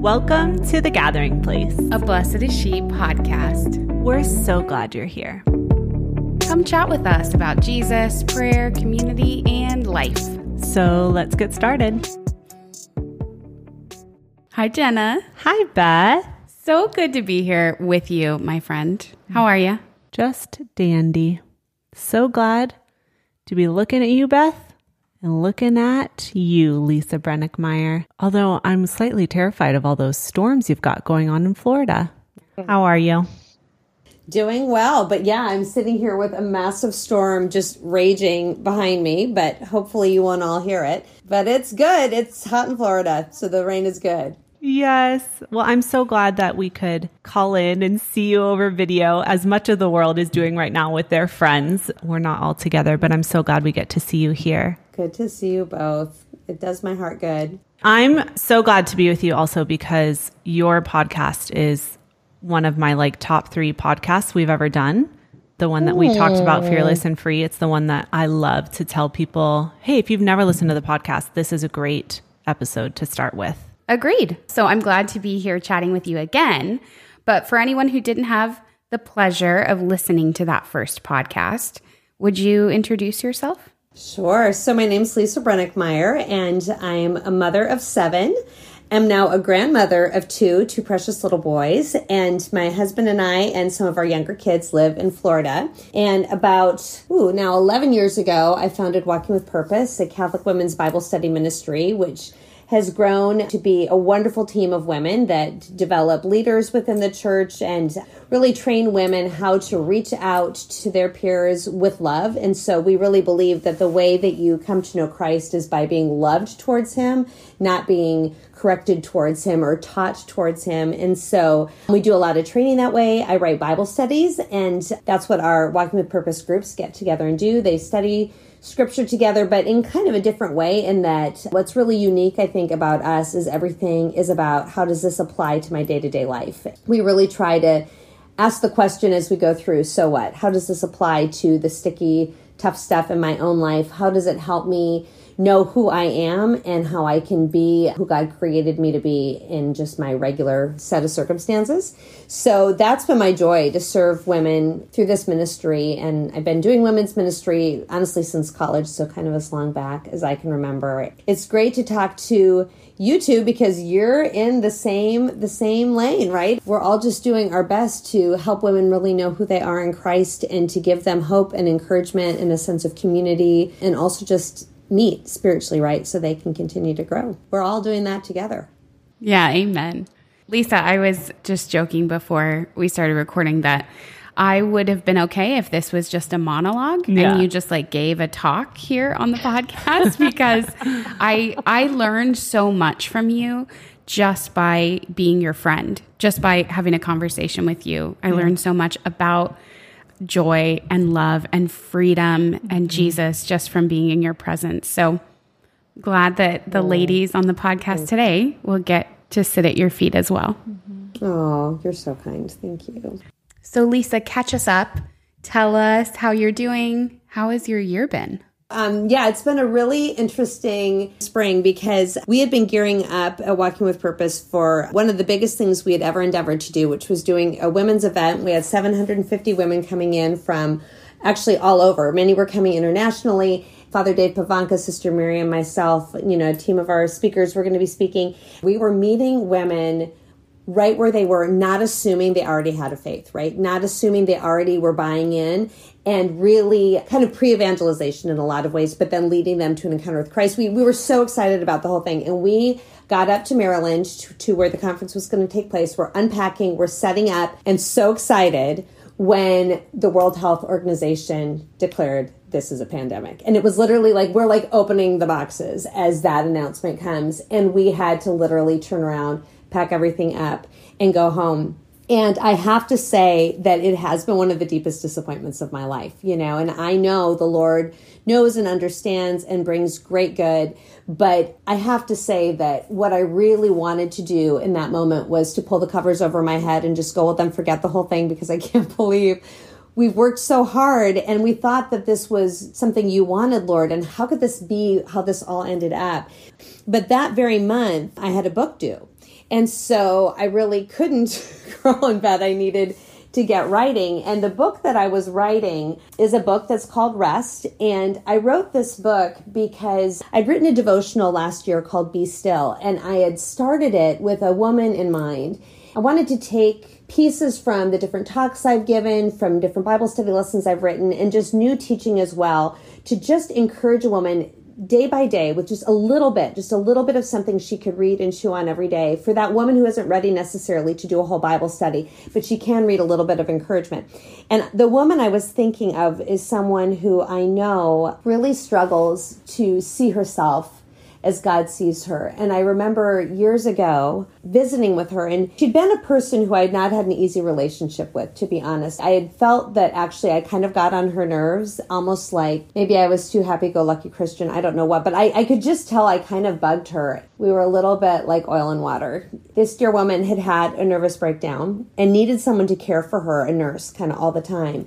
Welcome to The Gathering Place, a Blessed is She podcast. We're so glad you're here. Come chat with us about Jesus, prayer, community, and life. So let's get started. Hi, Jenna. Hi, Beth. So good to be here with you, my friend. How are you? Just dandy. So glad to be looking at you, Beth, and looking at you, Lisa Brenninkmeyer. Although I'm slightly terrified of all those storms you've got going on in Florida. How are you? Doing well, but yeah, I'm sitting here with a massive storm just raging behind me, but hopefully you won't all hear it. But it's good. It's hot in Florida, so the rain is good. Yes. Well, I'm so glad that we could call in and see you over video as much of the world is doing right now with their friends. We're not all together, but I'm so glad we get to see you here. Good to see you both. It does my heart good. I'm so glad to be with you also because your podcast is one of my like top 3 podcasts we've ever done. The one that we talked about Fearless and Free. It's the one that I love to tell people, "Hey, if you've never listened to the podcast, this is a great episode to start with." Agreed. So I'm glad to be here chatting with you again. But for anyone who didn't have the pleasure of listening to that first podcast, would you introduce yourself? Sure. So my name's Lisa Brenninkmeyer, and I'm a mother of seven. I'm now a grandmother of two, two precious little boys, and my husband and I and some of our younger kids live in Florida. And about ooh, now 11 years ago, I founded Walking with Purpose, a Catholic women's Bible study ministry, which has grown to be a wonderful team of women that develop leaders within the church and really train women how to reach out to their peers with love. And so we really believe that the way that you come to know Christ is by being loved towards Him, not being corrected towards him or taught towards him. And so we do a lot of training that way. I write Bible studies, and that's what our Walking with Purpose groups get together and do. They study scripture together, but in kind of a different way. In that, what's really unique, I think, about us is everything is about how does this apply to my day to day life. We really try to ask the question as we go through so what? How does this apply to the sticky, tough stuff in my own life? How does it help me? Know who I am and how I can be who God created me to be in just my regular set of circumstances. So that's been my joy to serve women through this ministry. And I've been doing women's ministry honestly since college, so kind of as long back as I can remember. It's great to talk to you two because you're in the same the same lane right we're all just doing our best to help women really know who they are in christ and to give them hope and encouragement and a sense of community and also just meet spiritually, right? So they can continue to grow. We're all doing that together. Yeah, amen. Lisa, I was just joking before we started recording that I would have been okay if this was just a monologue yeah. and you just like gave a talk here on the podcast because I I learned so much from you just by being your friend, just by having a conversation with you. I yeah. learned so much about joy and love and freedom mm-hmm. and Jesus just from being in your presence. So glad that the oh. ladies on the podcast today will get to sit at your feet as well. Mm-hmm. Oh, you're so kind. Thank you. So, Lisa, catch us up. Tell us how you're doing. How has your year been? Um, yeah, it's been a really interesting spring because we had been gearing up at Walking with Purpose for one of the biggest things we had ever endeavored to do, which was doing a women's event. We had 750 women coming in from actually all over. Many were coming internationally. Father Dave Pivonka, Sister Miriam, myself, you know, a team of our speakers were going to be speaking. We were meeting women right where they were, not assuming they already had a faith, right? Not assuming they already were buying in and really kind of pre evangelization in a lot of ways, but then leading them to an encounter with Christ. We, we were so excited about the whole thing. And we got up to Maryland to, to where the conference was going to take place. We're unpacking, we're setting up, and so excited when the World Health Organization declared this is a pandemic. And it was literally like we're like opening the boxes as that announcement comes. And we had to literally turn around, pack everything up, and go home and I have to say that it has been one of the deepest disappointments of my life, you know, and I know the Lord knows and understands and brings great good. But I have to say that what I really wanted to do in that moment was to pull the covers over my head and just go, with them, forget the whole thing because I can't believe we've worked so hard and we thought that this was something you wanted, Lord. And how could this be how this all ended up? But that very month, I had a book due. And so I really couldn't crawl in bed. I needed to get writing. And the book that I was writing is a book that's called Rest. And I wrote this book because I'd written a devotional last year called Be Still. And I had started it with a woman in mind. I wanted to take pieces from the different talks I've given, from different Bible study lessons I've written, and just new teaching as well to just encourage a woman day by day with just a little bit, just a little bit of something she could read and chew on every day for that woman who isn't ready necessarily to do a whole Bible study, but she can read a little bit of encouragement. And the woman I was thinking of is someone who I know really struggles to see herself as God sees her. And I remember years ago visiting with her, and she'd been a person who I had not had an easy relationship with, to be honest. I had felt that actually I kind of got on her nerves, almost like maybe I was too happy go lucky Christian. I don't know what, but I, I could just tell I kind of bugged her. We were a little bit like oil and water. This dear woman had had a nervous breakdown and needed someone to care for her, a nurse, kind of all the time.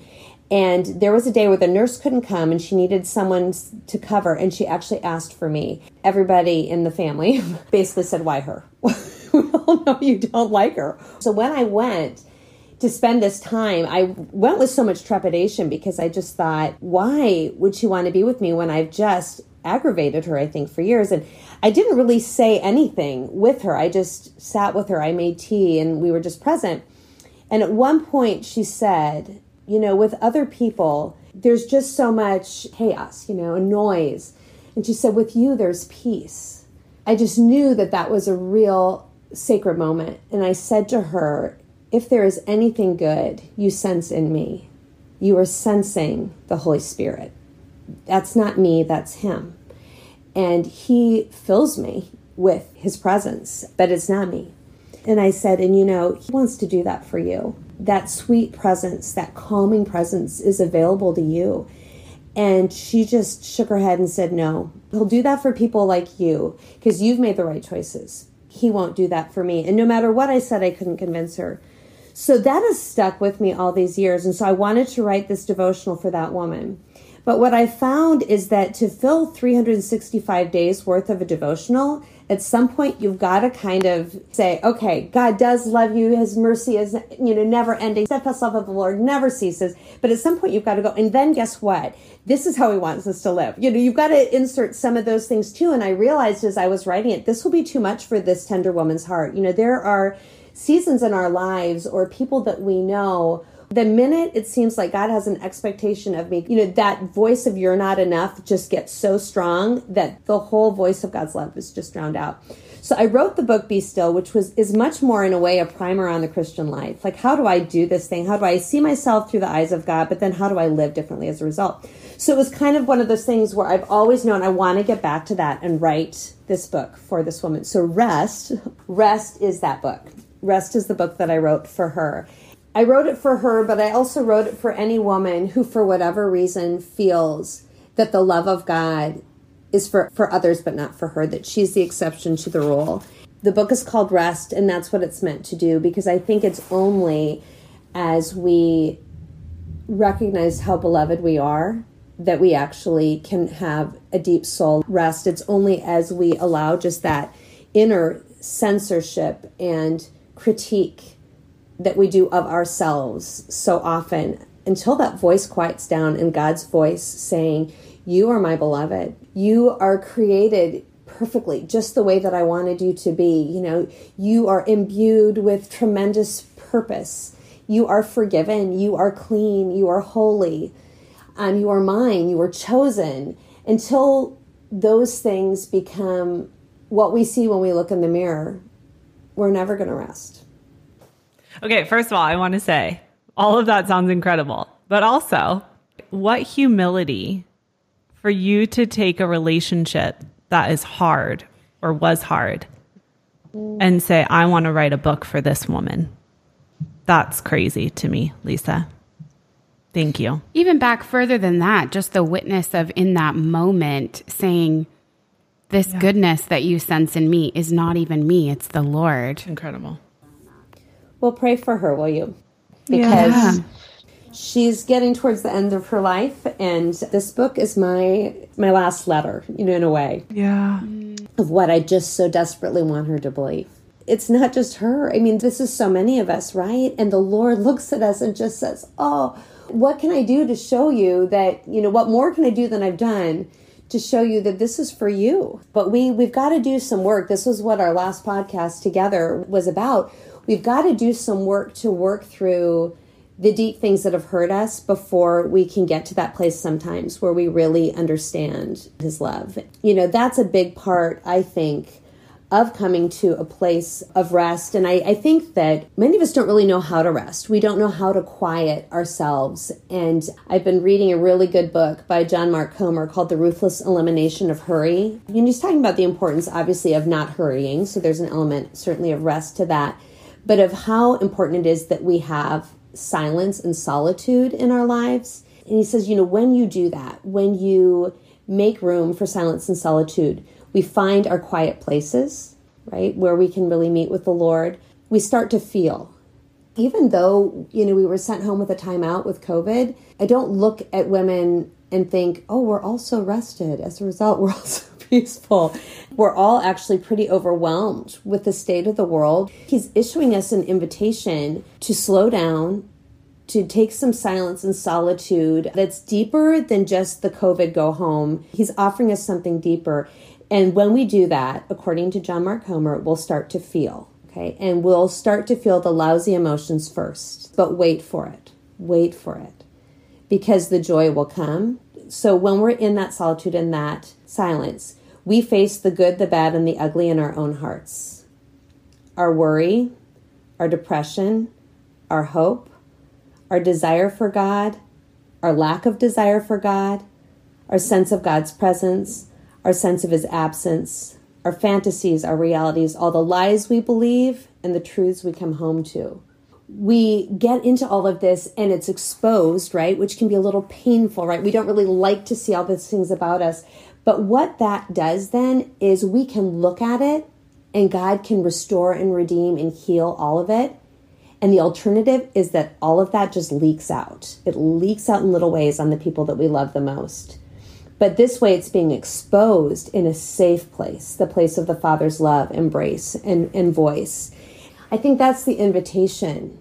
And there was a day where the nurse couldn't come and she needed someone to cover, and she actually asked for me. Everybody in the family basically said, Why her? we all know you don't like her. So when I went, to spend this time, I went with so much trepidation because I just thought, why would she want to be with me when I've just aggravated her, I think, for years? And I didn't really say anything with her. I just sat with her. I made tea and we were just present. And at one point, she said, you know, with other people, there's just so much chaos, you know, and noise. And she said, with you, there's peace. I just knew that that was a real sacred moment. And I said to her, if there is anything good you sense in me, you are sensing the Holy Spirit. That's not me, that's Him. And He fills me with His presence, but it's not me. And I said, and you know, He wants to do that for you that sweet presence, that calming presence is available to you. And she just shook her head and said, No, he'll do that for people like you because you've made the right choices. He won't do that for me. And no matter what I said, I couldn't convince her. So that has stuck with me all these years. And so I wanted to write this devotional for that woman. But what I found is that to fill 365 days worth of a devotional, at some point you've got to kind of say, okay, God does love you. His mercy is, you know, never ending. Steadfast love of the Lord never ceases. But at some point you've got to go. And then guess what? This is how he wants us to live. You know, you've got to insert some of those things too. And I realized as I was writing it, this will be too much for this tender woman's heart. You know, there are seasons in our lives or people that we know the minute it seems like God has an expectation of me, you know, that voice of you're not enough just gets so strong that the whole voice of God's love is just drowned out. So I wrote the book Be Still, which was is much more in a way a primer on the Christian life. Like how do I do this thing? How do I see myself through the eyes of God, but then how do I live differently as a result? So it was kind of one of those things where I've always known I want to get back to that and write this book for this woman. So Rest, Rest is that book. Rest is the book that I wrote for her. I wrote it for her, but I also wrote it for any woman who, for whatever reason, feels that the love of God is for, for others, but not for her, that she's the exception to the rule. The book is called Rest, and that's what it's meant to do because I think it's only as we recognize how beloved we are that we actually can have a deep soul rest. It's only as we allow just that inner censorship and critique that we do of ourselves so often until that voice quiets down and God's voice saying, You are my beloved. You are created perfectly, just the way that I wanted you to be. You know, you are imbued with tremendous purpose. You are forgiven. You are clean. You are holy. Um, you are mine. You are chosen. Until those things become what we see when we look in the mirror, we're never going to rest. Okay, first of all, I want to say all of that sounds incredible, but also what humility for you to take a relationship that is hard or was hard and say, I want to write a book for this woman. That's crazy to me, Lisa. Thank you. Even back further than that, just the witness of in that moment saying, This yeah. goodness that you sense in me is not even me, it's the Lord. Incredible. Well, pray for her, will you? Because, yeah. she's getting towards the end of her life and this book is my my last letter you know in a way. Yeah. Mm. of what i just so desperately want her to believe. It's not just her. I mean this is so many of us right? And the lord looks at us and just says oh what can i do to show you that you know what more can i do than i've done to show you that this is for you? But we we've got to do some work. This was what our last podcast together was about we've got to do some work to work through the deep things that have hurt us before we can get to that place sometimes where we really understand his love. You know, that's a big part, I think, of coming to a place of rest. And I, I, think that many of us don't really know how to rest. We don't know how to quiet ourselves. And I've been reading a really good book by John Mark Comer called The Ruthless Elimination of Hurry. And he's talking about the importance, obviously, of not hurrying. So there's an element, certainly, of rest to that, but of how important it is that we have silence and solitude in our lives. And he says, you know, when you do that, when you make room for silence and solitude, we find our quiet places, right, where we can really meet with the Lord. We start to feel. Even though, you know, we were sent home with a timeout with COVID, I don't look at women and think, oh, we're all so rested. As a result, we're also peaceful. We're all actually pretty overwhelmed with the state of the world. He's issuing us an invitation to slow down, to take some silence and solitude that's deeper than just the COVID go home. He's offering us something deeper. And when we do that, according to John Mark Comer, we'll start to feel, okay? And we'll start to feel the lousy emotions first, but wait for it. Wait for it. Because the joy will come. So when we're in that solitude and that silence, we face the good, the bad, and the ugly in our own hearts. Our worry, our depression, our hope, our desire for God, our lack of desire for God, our sense of God's presence, our sense of His absence, our fantasies, our realities, all the lies we believe, and the truths we come home to. We get into all of this and it's exposed, right? Which can be a little painful, right? We don't really like to see all these things about us. But what that does then is we can look at it and God can restore and redeem and heal all of it. And the alternative is that all of that just leaks out. It leaks out in little ways on the people that we love the most. But this way, it's being exposed in a safe place, the place of the Father's love, embrace, and, and voice. I think that's the invitation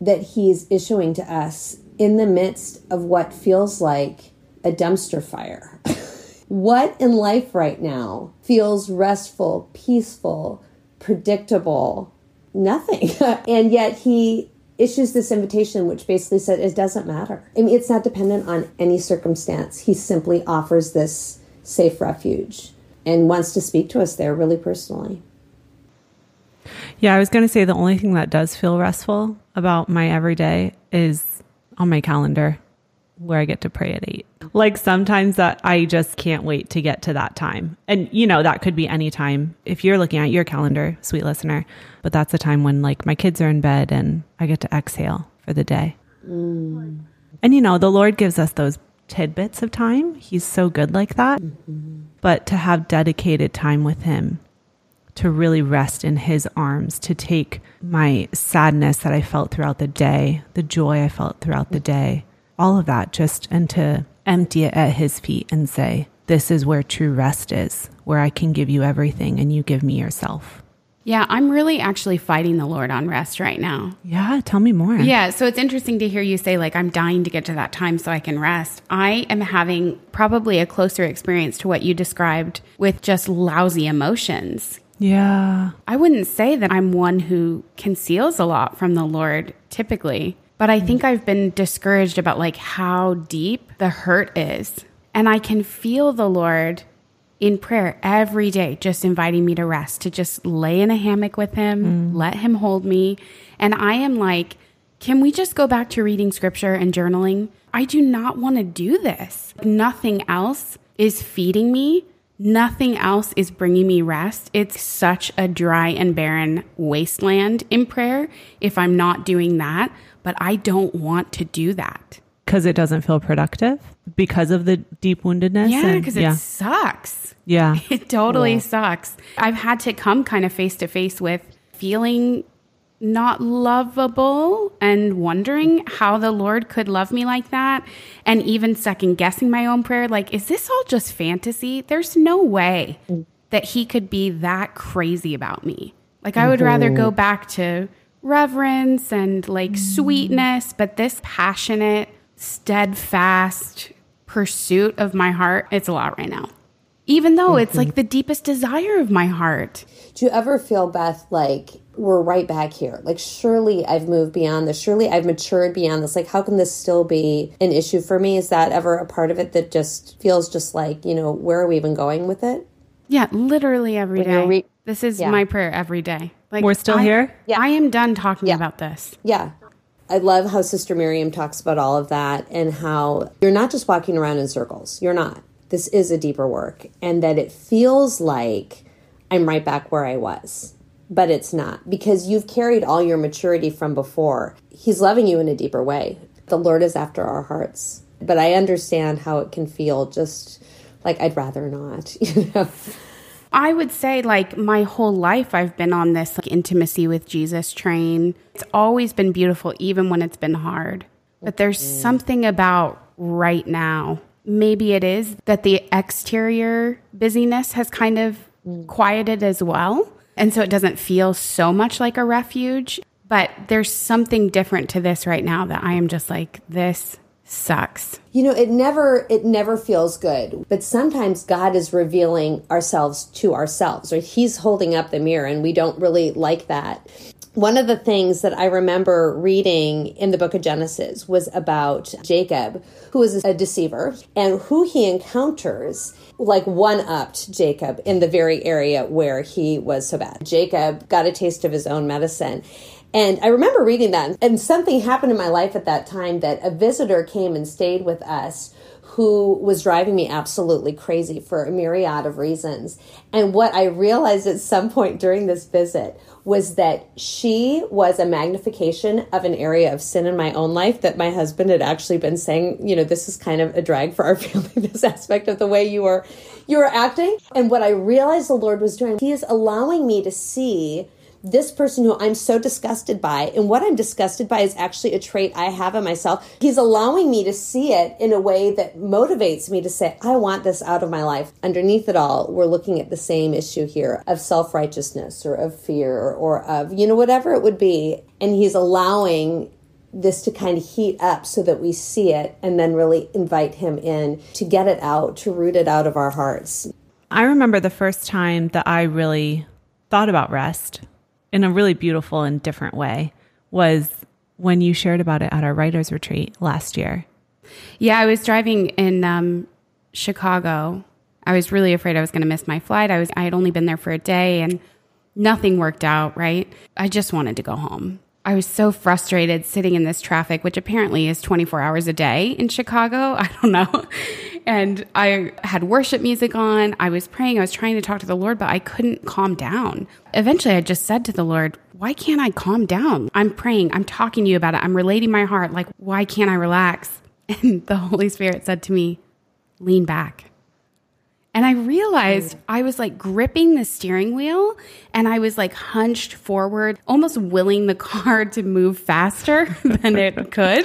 that He's issuing to us in the midst of what feels like a dumpster fire. what in life right now feels restful, peaceful, predictable? Nothing. and yet he issues this invitation, which basically said it doesn't matter. I mean, it's not dependent on any circumstance. He simply offers this safe refuge and wants to speak to us there really personally. Yeah, I was going to say the only thing that does feel restful about my everyday is on my calendar where I get to pray at eight. Like sometimes that I just can't wait to get to that time. And you know, that could be any time if you're looking at your calendar, sweet listener, but that's a time when like my kids are in bed and I get to exhale for the day. Mm. And you know, the Lord gives us those tidbits of time. He's so good like that. Mm-hmm. But to have dedicated time with Him, to really rest in His arms, to take my sadness that I felt throughout the day, the joy I felt throughout the day, all of that just and to empty it at his feet and say, This is where true rest is, where I can give you everything and you give me yourself. Yeah, I'm really actually fighting the Lord on rest right now. Yeah, tell me more. Yeah, so it's interesting to hear you say, like, I'm dying to get to that time so I can rest. I am having probably a closer experience to what you described with just lousy emotions. Yeah. I wouldn't say that I'm one who conceals a lot from the Lord typically. But I think I've been discouraged about like how deep the hurt is. And I can feel the Lord in prayer every day, just inviting me to rest, to just lay in a hammock with Him, mm. let Him hold me. And I am like, can we just go back to reading scripture and journaling? I do not want to do this. Nothing else is feeding me. Nothing else is bringing me rest. It's such a dry and barren wasteland in prayer if I'm not doing that but I don't want to do that. Because it doesn't feel productive? Because of the deep woundedness? Yeah, because yeah. it sucks. Yeah. It totally yeah. sucks. I've had to come kind of face to face with feeling not lovable and wondering how the Lord could love me like that and even second guessing my own prayer like is this all just fantasy? There's no way that he could be that crazy about me. Like I would rather go back to reverence and like sweetness, but this passionate, steadfast pursuit of my heart, it's a lot right now. Even though it's mm-hmm. like the deepest desire of my heart. Do you ever feel, Beth, like we're right back here? Like, surely I've moved beyond this. Surely I've matured beyond this. Like, how can this still be an issue for me? Is that ever a part of it that just feels just like, you know, where are we even going with it? Yeah, literally every When day. re- this is Yeah. my prayer every day. Like We're still I- here? Yeah. I am done talking Yeah. about this. Yeah. I love how Sister Miriam talks about all of that and how you're not just walking around in circles. You're not. This is a deeper work. And that it feels like I'm right back where I was. But it's not because you've carried all your maturity from before. He's loving you in a deeper way. The Lord is after our hearts. But I understand how it can feel just like I'd rather not, you know. I would say, like, my whole life, I've been on this like, intimacy with Jesus train. It's always been beautiful, even when it's been hard. But there's mm. something about right now. Maybe it is that the exterior busyness has kind of mm. quieted as well. And so it doesn't feel so much like a refuge. But there's something different to this right now that I am just like, this sucks. You know, it never it never feels good. But sometimes God is revealing ourselves to ourselves, or He's holding up the mirror, and we don't really like that. One of the things that I remember reading in the book of Genesis was about Jacob, who is a deceiver, and who he encounters like one upped Jacob in the very area where he was so bad. Jacob got a taste of his own medicine. And I remember reading that, and something happened in my life at that time that a visitor came and stayed with us who was driving me absolutely crazy for a myriad of reasons. And what I realized at some point during this visit was that she was a magnification of an area of sin in my own life that my husband had actually been saying, you know, this is kind of a drag for our family, this aspect of the way you are you are acting. And what I realized the Lord was doing, he is allowing me to see this person who I'm so disgusted by, and what I'm disgusted by is actually a trait I have in myself. He's allowing me to see it in a way that motivates me to say, I want this out of my life. Underneath it all, we're looking at the same issue here of self righteousness or of fear or of, you know, whatever it would be. And he's allowing this to kind of heat up so that we see it and then really invite him in to get it out, to root it out of our hearts. I remember the first time that I really thought about rest in a really beautiful and different way was when you shared about it at our writers retreat last year. Yeah, I was driving in um, Chicago. I was really afraid I was going to miss my flight. I was I had only been there for a day and nothing worked out, right? I just wanted to go home. I was so frustrated sitting in this traffic, which apparently is 24 hours a day in Chicago. I don't know. And I had worship music on. I was praying. I was trying to talk to the Lord, but I couldn't calm down. Eventually, I just said to the Lord, Why can't I calm down? I'm praying. I'm talking to you about it. I'm relating my heart. Like, why can't I relax? And the Holy Spirit said to me, Lean back. And I realized I was like gripping the steering wheel and I was like hunched forward, almost willing the car to move faster than it could.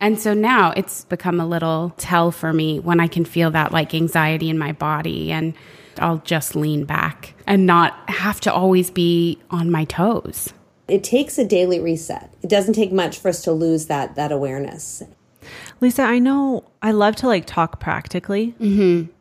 And so now it's become a little tell for me when I can feel that like anxiety in my body and I'll just lean back and not have to always be on my toes. It takes a daily reset. It doesn't take much for us to lose that that awareness. Lisa, I know I love to like talk practically. Mm-hmm.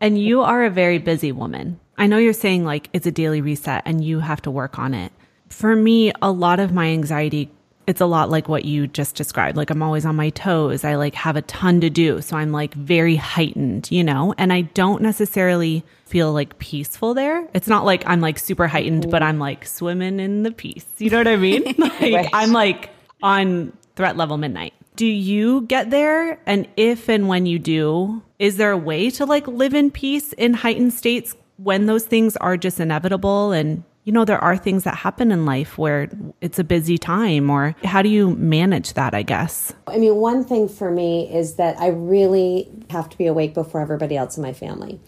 And you are a very busy woman. I know you're saying like it's a daily reset and you have to work on it. For me, a lot of my anxiety, it's a lot like what you just described. Like I'm always on my toes. I like have a ton to do. So I'm like very heightened, you know, and I don't necessarily feel like peaceful there. It's not like I'm like super heightened, but I'm like swimming in the peace. You know what I mean? like Right. I'm like on threat level midnight. Do you get there? And if and when you do, is there a way to like live in peace in heightened states when those things are just inevitable? And, you know, there are things that happen in life where it's a busy time, or how do you manage that, I guess? I mean, one thing for me is that I really have to be awake before everybody else in my family.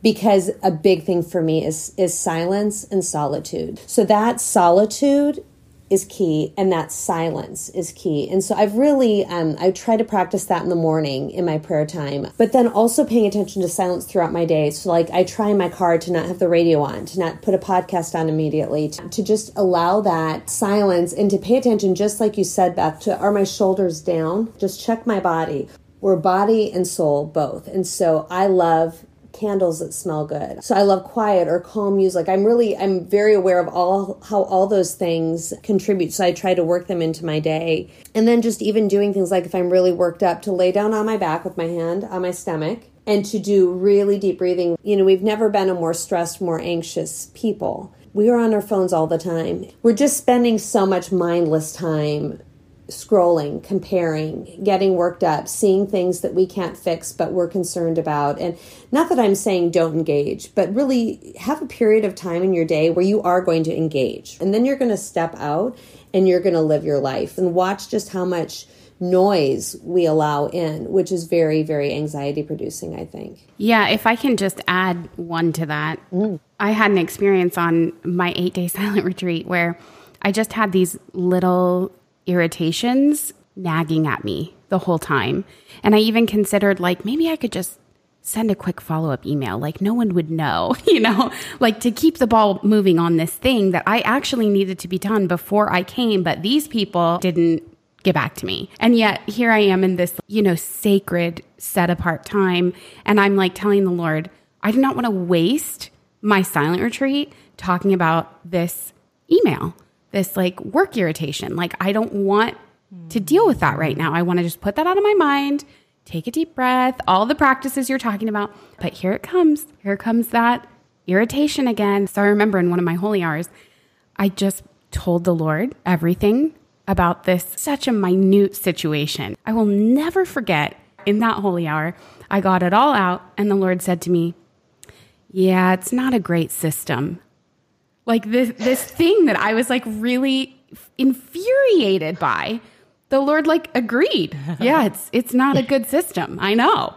Because a big thing for me is is silence and solitude. So that solitude is key and that silence is key. And so i've really um, i try to practice that in the morning in my prayer time but then also paying attention to silence throughout my day. So like i try in my car to not have the radio on to not put a podcast on immediately to, to just allow that silence and to pay attention just like you said beth to are my shoulders down? Just check my body. We're body and soul both. And so i love candles that smell good. So I love quiet or calm music. I'm really I'm very aware of all how all those things contribute. So I try to work them into my day. And then just even doing things like if I'm really worked up to lay down on my back with my hand on my stomach and to do really deep breathing. You know, we've never been a more stressed, more anxious people. We are on our phones all the time. We're just spending so much mindless time scrolling, comparing, getting worked up, seeing things that we can't fix but we're concerned about. And not that I'm saying don't engage, but really have a period of time in your day where you are going to engage. And then you're going to step out and you're going to live your life and watch just how much noise we allow in, which is very, very anxiety producing, I think. Yeah, if I can just add one to that, mm. I had an experience on my eight day silent retreat where I just had these little irritations nagging at me the whole time. And I even considered like maybe I could just send a quick follow up email. Like no one would know, you know, like to keep the ball moving on this thing that I actually needed to be done before I came, but these people didn't get back to me. And yet here I am in this, you know, sacred set apart time. And I'm like telling the Lord, I do not want to waste my silent retreat talking about this email this like work irritation. Like, I don't want to deal with that right now. I want to just put that out of my mind, take a deep breath, all the practices you're talking about. But here it comes. Here comes that irritation again. So I remember in one of my holy hours, I just told the Lord everything about this such a minute situation. I will never forget in that holy hour, I got it all out, and the Lord said to me, Yeah, it's not a great system. Like this this thing that I was like really infuriated by. The Lord like agreed. Yeah, it's it's not a good system. I know.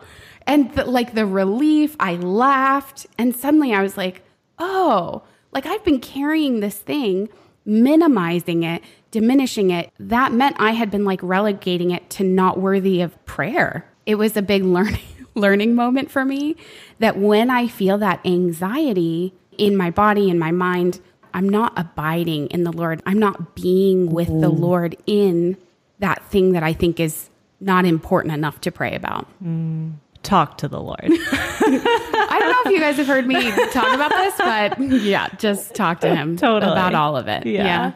And the, like the relief, I laughed and suddenly I was like, "Oh, like I've been carrying this thing, minimizing it, diminishing it. That meant I had been like relegating it to not worthy of prayer." It was a big learning learning moment for me that when I feel that anxiety, in my body and my mind, I'm not abiding in the Lord. I'm not being with mm. the Lord in that thing that I think is not important enough to pray about. Mm. Talk to the Lord. I don't know if you guys have heard me talk about this, but yeah, just talk to Him totally. about all of it. Yeah. yeah.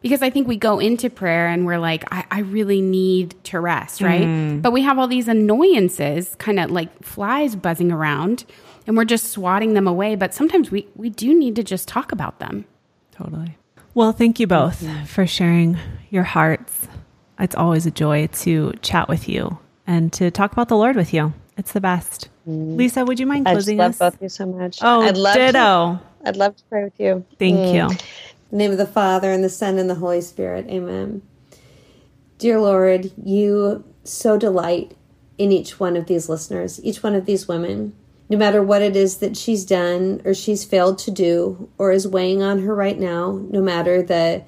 Because I think we go into prayer and we're like, I, I really need to rest, right? Mm. But we have all these annoyances, kind of like flies buzzing around and we're just swatting them away. But sometimes we, we do need to just talk about them. Totally. Well, thank you both for sharing your hearts. It's always a joy to chat with you and to talk about the Lord with you. It's the best. Mm. Lisa, would you mind closing I just love both of you so much. Oh, I'd love ditto. To, I'd love to pray with you. Thank mm. you. the name of the Father and the Son and the Holy Spirit. Amen. Dear Lord, you so delight in each one of these listeners, each one of these women no matter what it is that she's done or she's failed to do or is weighing on her right now, no matter the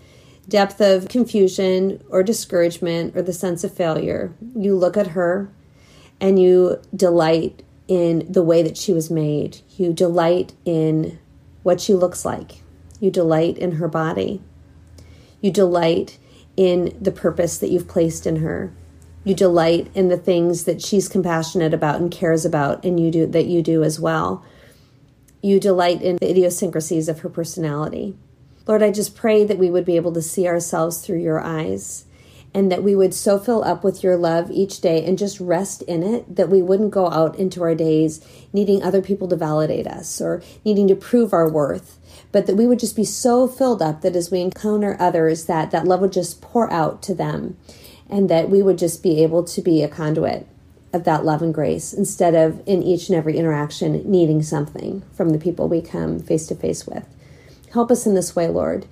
depth of confusion or discouragement or the sense of failure, you look at her and you delight in the way that she was made. You delight in what she looks like. You delight in her body. You delight in the purpose that you've placed in her you delight in the things that she's compassionate about and cares about and you do that you do as well. You delight in the idiosyncrasies of her personality. Lord i just pray that we would be able to see ourselves through your eyes and that we would so fill up with your love each day and just rest in it that we wouldn't go out into our days needing other people to validate us or needing to prove our worth but that we would just be so filled up that as we encounter others that that love would just pour out to them and that we would just be able to be a conduit of that love and grace instead of in each and every interaction needing something from the people we come face to face with. Help us in this way, Lord.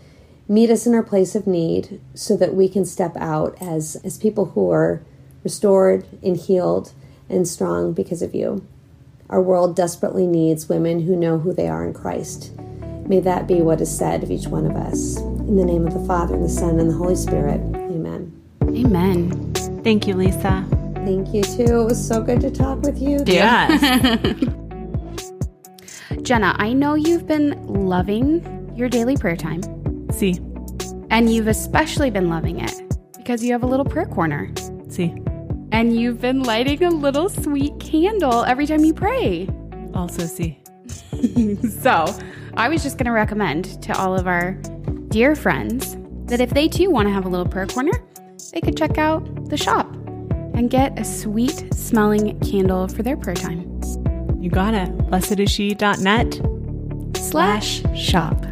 Meet us in our place of need so that we can step out as, as people who are restored and healed and strong because of you. Our world desperately needs women who know who they are in Christ May that be what is said of each one of us. In the name of the Father, and the Son, and the Holy Spirit. Amen. Amen. Thank you, Lisa. Thank you too. It was so good to talk with you. Yes. Jenna, I know you've been loving your daily prayer time, See, and you've especially been loving it because you have a little prayer corner. see. And you've been lighting a little sweet candle every time you pray. Also, see. So, I was just going to recommend to all of our dear friends that if they too want to have a little prayer corner, they could check out the shop and get a sweet smelling candle for their prayer time. You got it. Blessedisshe.net Slash shop.